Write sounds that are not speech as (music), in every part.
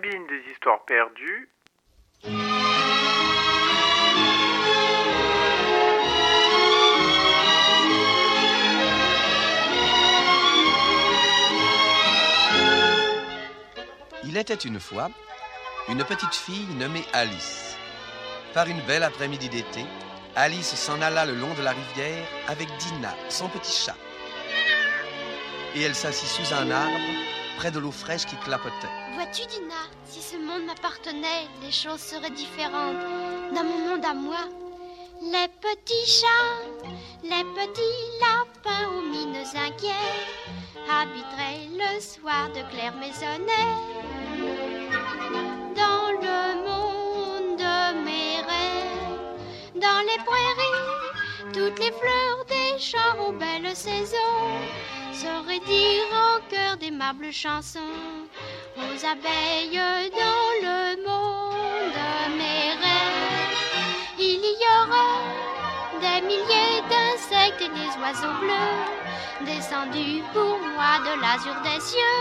des histoires perdues. Il était une fois une petite fille nommée Alice. Par une belle après-midi d'été, Alice s'en alla le long de la rivière avec Dina, son petit chat. Et elle s'assit sous un arbre, près de l'eau fraîche qui clapotait. Vois-tu, Dina, si ce monde m'appartenait, les choses seraient différentes. Dans mon monde à moi, les petits chats, les petits lapins aux mines inquiets habiteraient le soir de clair maisonnée. Dans le monde de mes rêves, dans les prairies, toutes les fleurs des champs aux belles saisons sauraient dire au cœur d'aimables chansons aux abeilles dans le monde de mes rêves. Il y aura des milliers d'insectes et des oiseaux bleus descendus pour moi de l'azur des cieux.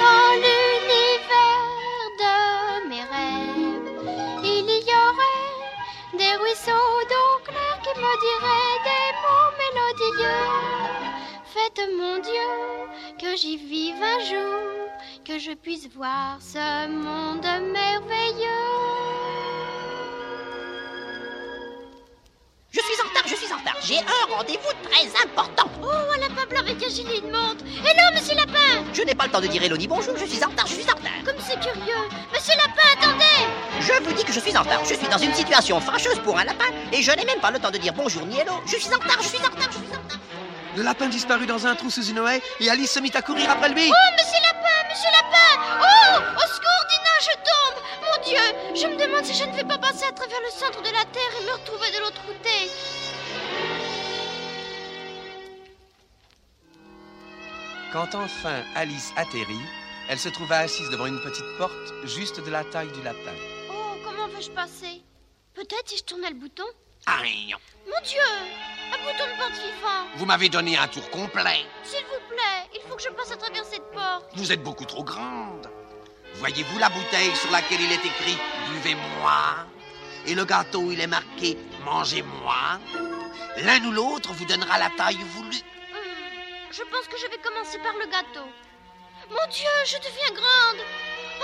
Dans l'univers de mes rêves, il y aurait des ruisseaux d'eau qui me diraient des mots mélodieux. Faites mon Dieu que j'y vive un jour, que je puisse voir ce monde merveilleux. Je suis en retard, je suis en retard. J'ai un rendez-vous très important. Oh, un lapin blanc avec un gilet de montre. Hello, monsieur Lapin Je n'ai pas le temps de dire ni bonjour, je suis en retard, je suis en retard. Comme Je suis en retard. Je suis dans une situation fâcheuse pour un lapin et je n'ai même pas le temps de dire bonjour ni hello. Je suis en retard, je suis en retard, je suis en retard. Le lapin disparut dans un trou sous une haie et Alice se mit à courir après lui. Oh, monsieur Lapin, monsieur Lapin Oh Au secours, Dina, je tombe Mon Dieu Je me demande si je ne vais pas passer à travers le centre de la Terre et me retrouver de l'autre côté. Quand enfin Alice atterrit, elle se trouva assise devant une petite porte juste de la taille du lapin. Vais-je passer Peut-être si je tournais le bouton Aïe, Mon Dieu Un bouton de porte vivant vous m'avez donné un tour complet. S'il vous plaît, il faut que je passe à travers cette porte. Vous êtes beaucoup trop grande. Voyez-vous la bouteille sur laquelle il est écrit Buvez-moi Et le gâteau, il est marqué Mangez-moi L'un ou l'autre vous donnera la taille voulue. Hmm, Je pense que je vais commencer par le gâteau. Mon Dieu, je deviens grande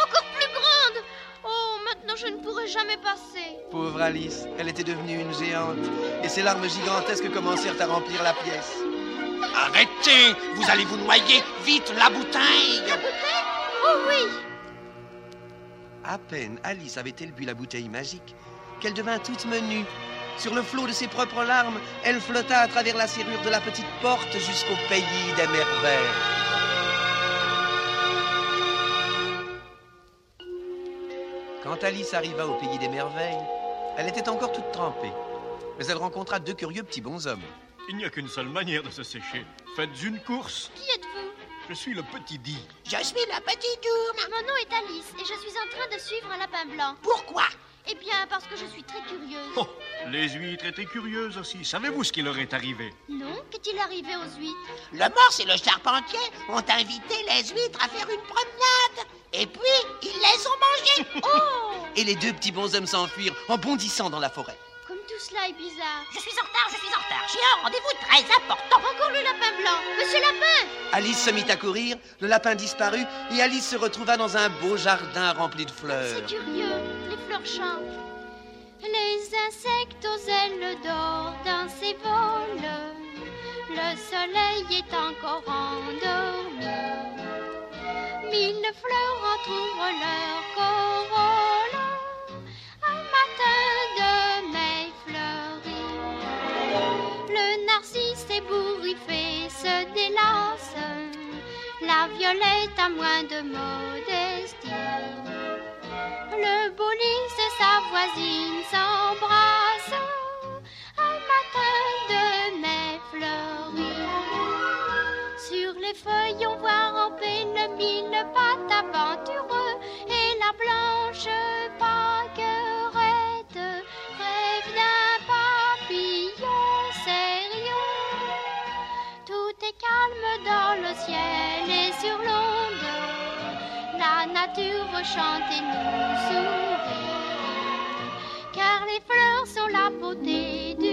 Encore plus grande maintenant je ne pourrai jamais passer. Pauvre Alice, elle était devenue une géante et ses larmes gigantesques commencèrent à remplir la pièce. Arrêtez Vous allez vous noyer Vite, la bouteille La bouteille? Oh oui À peine Alice avait-elle bu la bouteille magique qu'elle devint toute menue. Sur le flot de ses propres larmes, elle flotta à travers la serrure de la petite porte jusqu'au pays des merveilles. Quand Alice arriva au pays des merveilles, elle était encore toute trempée. Mais elle rencontra deux curieux petits bonshommes. Il n'y a qu'une seule manière de se sécher. Faites une course. Qui êtes-vous? Je suis le petit Di. Je suis la petite ourne. Mon nom est Alice et je suis en train de suivre un lapin blanc. Pourquoi? Eh bien, parce que je suis très curieuse. Oh, les huîtres étaient curieuses aussi. Savez-vous ce qui leur est arrivé? Non Qu'est-il arrivé aux huîtres? Le morse et le charpentier ont invité les huîtres à faire une promenade. Et puis, ils les ont mangées. (laughs) Oh Et les deux petits bonshommes s'enfuirent en bondissant dans la forêt. Comme tout cela est bizarre. Je suis en retard, je suis en retard. J'ai un rendez-vous très important. Encore le lapin blanc Monsieur Lapin Alice se mit à courir, le lapin disparut et Alice se retrouva dans un beau jardin rempli de fleurs. C'est curieux, les fleurs chantent. Les insectes aux ailes d'or dans ses vols. Le soleil est encore endormi. Mille fleurs entourent leur corolle. Un matin de mai fleuri. Le narcisse ébouriffé se délasse. La violette a moins de modestie. Le beau et sa voisine s'embrassent. Les feuilles, on voit ramper le mille pattes aventureux et la blanche pâquerette rêve d'un papillon sérieux. Tout est calme dans le ciel et sur l'onde. La nature chante et nous sourit. Car les fleurs sont la beauté du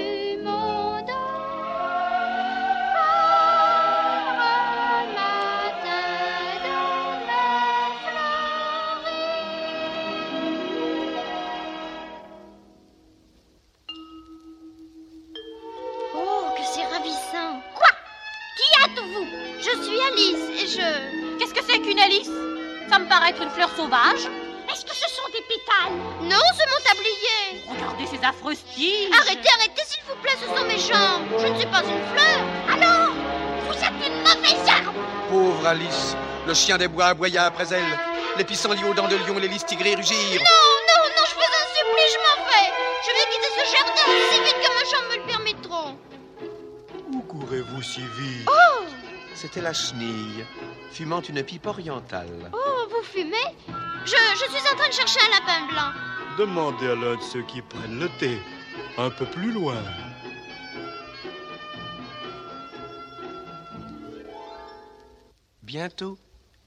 Qu'une Alice Ça me paraît être une fleur sauvage. Est-ce que ce sont des pétales? Non, c'est mon tablier. Regardez ces affreuses tiges. Arrêtez, arrêtez, s'il vous plaît, ce sont mes jambes. Je ne suis pas une fleur. Alors Vous êtes une mauvaise arbre. Pauvre Alice, le chien des bois aboya après elle. Les pissenlits aux dents de lion, les lys tigrés rugirent. Non, non, non, je vous en supplie, je m'en vais. Je vais quitter ce jardin aussi vite que ma jambe me le permettront. Où courez-vous si vite? Oh, C'était la chenille, fumant une pipe orientale. oh, vous fumez? Je, je suis en train de chercher un lapin blanc. Demandez à l'un de ceux qui prennent le thé. Un peu plus loin. Bientôt,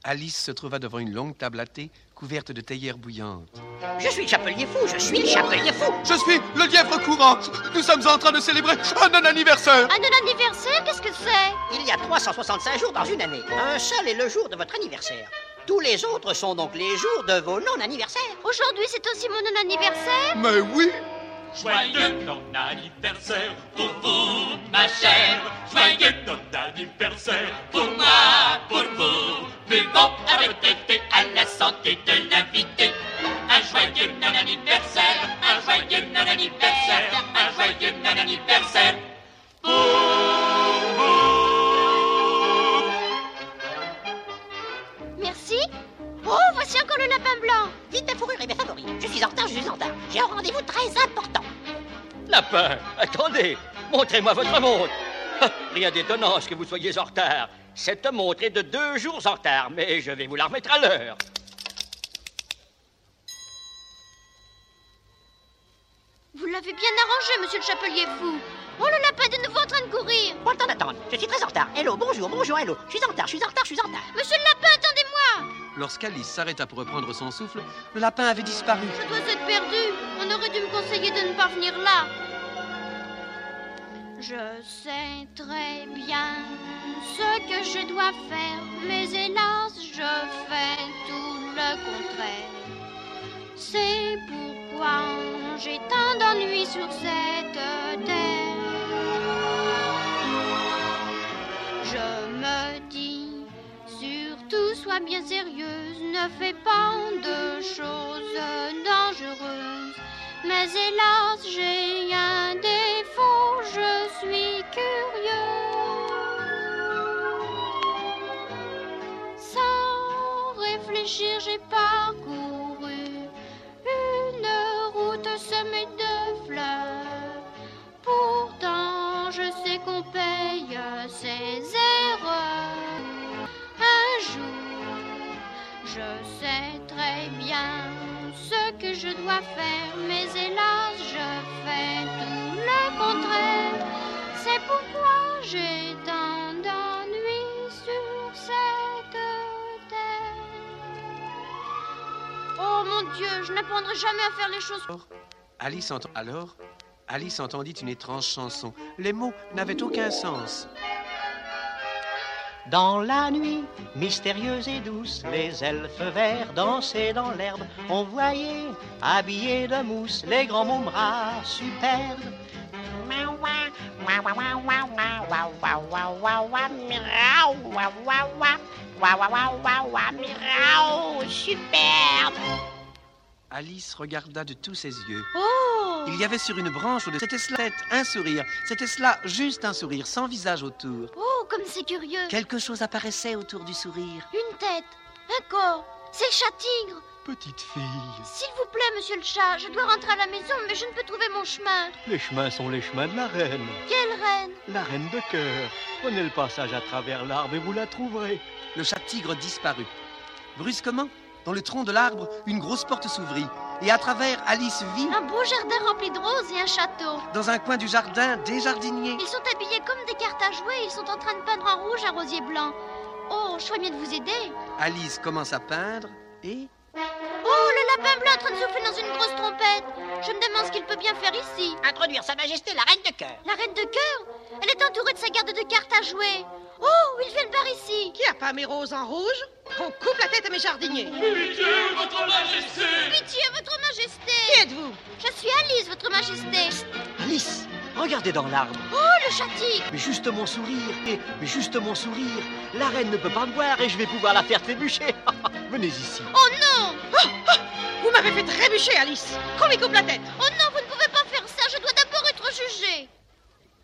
Alice se trouva devant une longue table à thé couverte de théière bouillante. Je suis le chapelier fou, je suis le chapelier fou. Je suis le lièvre courant. Nous sommes en train de célébrer un anniversaire. Un anniversaire, qu'est-ce que c'est? Il y a 365 jours dans une année. Un seul est le jour de votre anniversaire. Tous les autres sont donc les jours de vos non-anniversaires. Aujourd'hui, c'est aussi mon non-anniversaire? Mais oui, Joyeux ton anniversaire pour vous, ma chère. Joyeux ton anniversaire pour moi, pour vous. Buvons avec thé à la santé de attendez, montrez-moi votre montre. Ah, (laughs) Rien d'étonnant à ce que vous soyez en retard. Cette montre est de deux jours en retard, mais je vais vous la remettre à l'heure. Vous l'avez bien arrangé, monsieur le chapelier fou. Oh, le lapin est de nouveau en train de courir. Pas le temps d'attendre. Je suis très en retard. Hello, bonjour, bonjour, hello. Je suis en retard, je suis en retard, je suis en retard. Monsieur le lapin, attendez-moi. lorsqu'Alice s'arrêta pour reprendre son souffle, le lapin avait disparu. Je dois être perdu. On aurait dû me conseiller de ne pas venir là. Je sais très bien ce que je dois faire, mais hélas, je fais tout le contraire. C'est pourquoi j'ai tant d'ennuis sur cette terre. Je me dis, surtout sois bien sérieuse, ne fais pas de choses dangereuses. Mais hélas, j'ai un défaut, je suis curieux. Sans réfléchir, j'ai parcouru une route semée de fleurs. Pourtant, je sais qu'on paye ses erreurs. Un jour, je sais très bien ce que je dois faire, mais hélas, j'ai tant d'ennuis sur cette terre. Oh mon Dieu, je n'apprendrai jamais à faire les choses. Alice ent- Alors, Alice entendit une étrange chanson. Les mots n'avaient aucun sens. Dans la nuit mystérieuse et douce, les elfes verts dansaient dans l'herbe. On voyait, habillés de mousse, les grands montbras superbes. Superbe Alice regarda de tous ses yeux. Oh Il y avait sur une branche de c'était cela un sourire. C'était cela, juste un sourire, sans visage autour. Oh, comme c'est curieux. Quelque chose apparaissait autour du sourire. Une tête, un corps. C'est le chat-tigre. Petite fille, S'il vous plaît, monsieur le chat, je dois rentrer à la maison, mais je ne peux trouver mon chemin. les chemins sont les chemins de la reine. Quelle reine? La reine de cœur. Prenez le passage à travers l'arbre et vous la trouverez. Le chat-tigre disparut. Brusquement, dans le tronc de l'arbre, une grosse porte s'ouvrit. Et à travers, Alice vit, Un beau jardin rempli de roses et un château. dans un coin du jardin, des jardiniers. Ils sont habillés comme des cartes à jouer, ils sont en train de peindre en rouge un rosier blanc. Oh, je ferais mieux de vous aider. Alice commence à peindre Et Blanc en train de souffler dans une grosse trompette. Je me demande ce qu'il peut bien faire ici. Introduire Sa Majesté la Reine de Cœur. La reine de cœur Elle est entourée de sa garde de cartes à jouer. Oh, ils viennent par ici. Qui a pas mes roses en rouge On coupe la tête à mes jardiniers. Pitié, votre majesté Pitié, votre majesté. Qui êtes-vous Je suis Alice, votre majesté. Alice, regardez dans l'arbre. Oh, le chat-tigre. Mais juste mon sourire, et, mais juste mon sourire. La reine ne peut pas me voir et je vais pouvoir la faire trébucher. (laughs) Venez ici. Oh non Vous m'avez fait trébucher, Alice. Qu'on lui coupe la tête. Oh non, vous ne pouvez pas faire ça. Je dois d'abord être jugée.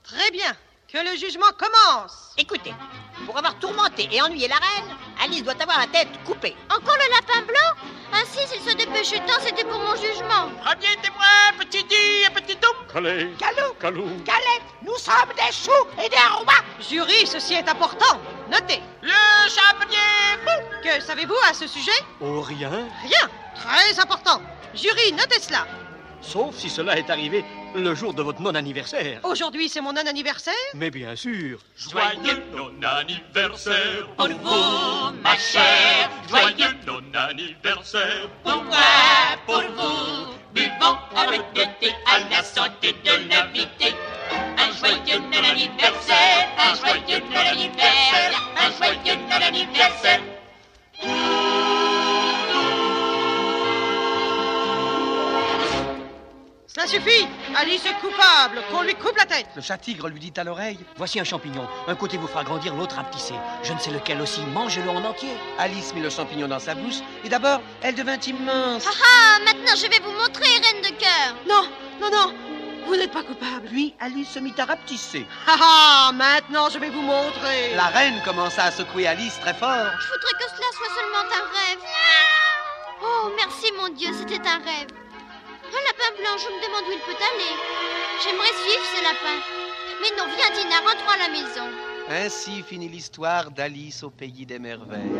Très bien. Que le jugement commence. Écoutez, pour avoir tourmenté et ennuyé la reine, Alice doit avoir la tête coupée. Encore le lapin blanc? Ainsi, s'il se dépêchait tant, c'était pour mon jugement. Premier témoin, petit dit et petit doux. Calais. Calou. Calou. Calais, nous sommes des choux et des rois. Jury, ceci est important. Notez. Le fou. Que savez-vous à ce sujet? Oh, rien. Rien. Très important. Jury, notez cela. Sauf si cela est arrivé le jour de votre non-anniversaire. Aujourd'hui, c'est mon non-anniversaire. Mais bien sûr. Joyeux non-anniversaire pour vous, ma chère. Joyeux non-anniversaire pour moi, pour vous. Buvons avec le thé à la santé de l'invité. Un joyeux non-anniversaire, un joyeux non-anniversaire, un joyeux non-anniversaire. Cela suffit. Alice est coupable. Qu'on lui coupe la tête. le chat-tigre lui dit à l'oreille. Voici un champignon. Un côté vous fera grandir, l'autre rapetisser. Je ne sais lequel aussi. Mangez-le en entier. Alice mit le champignon dans sa bouche et d'abord, elle devint immense. Ah ah, maintenant je vais vous montrer, reine de cœur. Non, non, non. Vous n'êtes pas coupable. Puis Alice se mit à rapetisser. Ah ah, maintenant je vais vous montrer. La reine commença à secouer Alice très fort. Je voudrais que cela soit seulement un rêve. Oh, merci mon Dieu, c'était un rêve. Un lapin blanc, je me demande où il peut aller. J'aimerais suivre ce lapin. Mais non, viens Dina, rentrons à la maison. Ainsi finit l'histoire d'Alice au pays des merveilles.